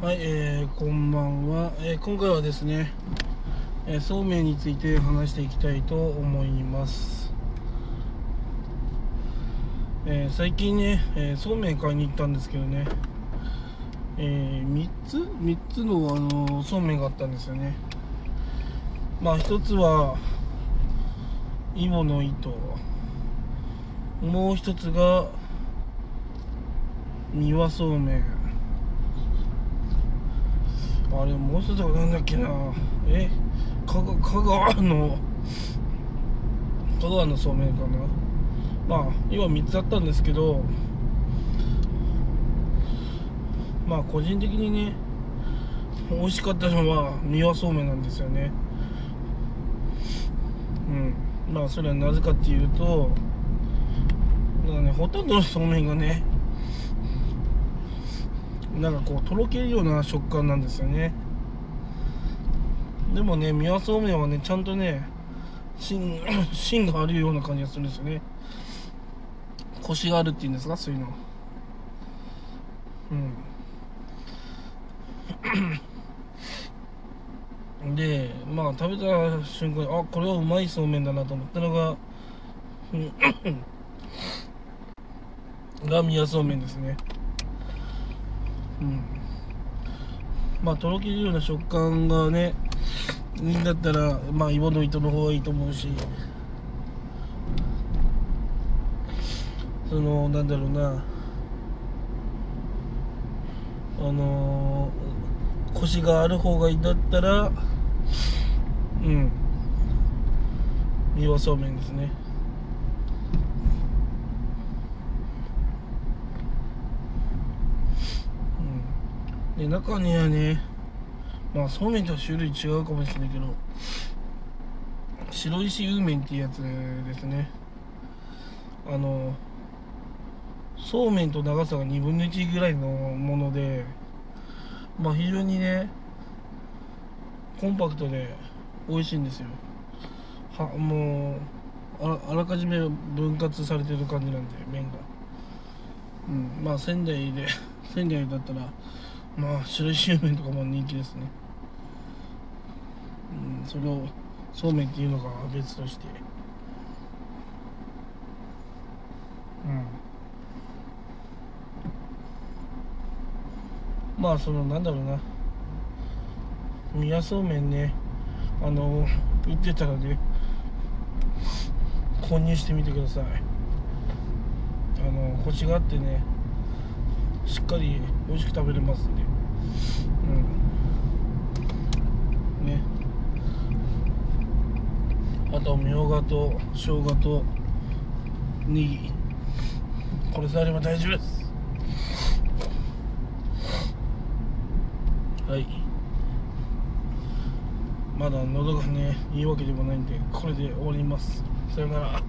はい、えー、こんばんは、えー今回はですね、えーそうめんについて話していきたいと思います、えー最近ね、えーそうめん買いに行ったんですけどね、え3つ？3つの、あのそうめんがあったんですよね。まあ一つはイボの糸。もう一つが三輪そうめん。あれもう一つなんだっけな。え？香川香川の香川のそうめんかな。まあ今3つあったんですけど。まあ個人的にね美味しかったのは三輪そうめんなんですよね。うん。まあそれはなぜかっていうとなんかねほとんどのそうめんがねなんかこうとろけるような食感なんですよね。でもね三輪そうめんはねちゃんとね芯 芯があるような感じがするんですよね。コシがあるっていうんですか？そういうの。うん。でまあ食べた瞬間にあこれはうまいそうめんだなと思ったのがうん。が三輪そうめんですね。うん。まあとろけるような食感がねいいんだったらまあ芋の糸の方がいいと思うし。そのなんだろうな。あのー、コシがある方がいいんだったらうん。三輪そうめんですねうんで中にはねまあそうめんと種類違うかもしれないけど白石うめんっていうやつですね。あのそうめんと長さが2分の1ぐらいのものでまあ非常にねコンパクトで美味しいんですよ。はもうあらあらかじめ分割されてる感じなんで麺が。うんまあ仙台で仙台だったらまあ白石麺とかも人気ですね。うんそれをそうめんっていうのが別として。うん。まあそのなんだろうな。宮そうめんね。あの売ってたらね購入してみてください。あのコシがあってね。しっかり美味しく食べれますんで。うん。ね。あとみょうがと生姜とネギ。これさえあれば大丈夫です。はい。まだ喉がねいいわけでもないんでこれで終わります。さよなら。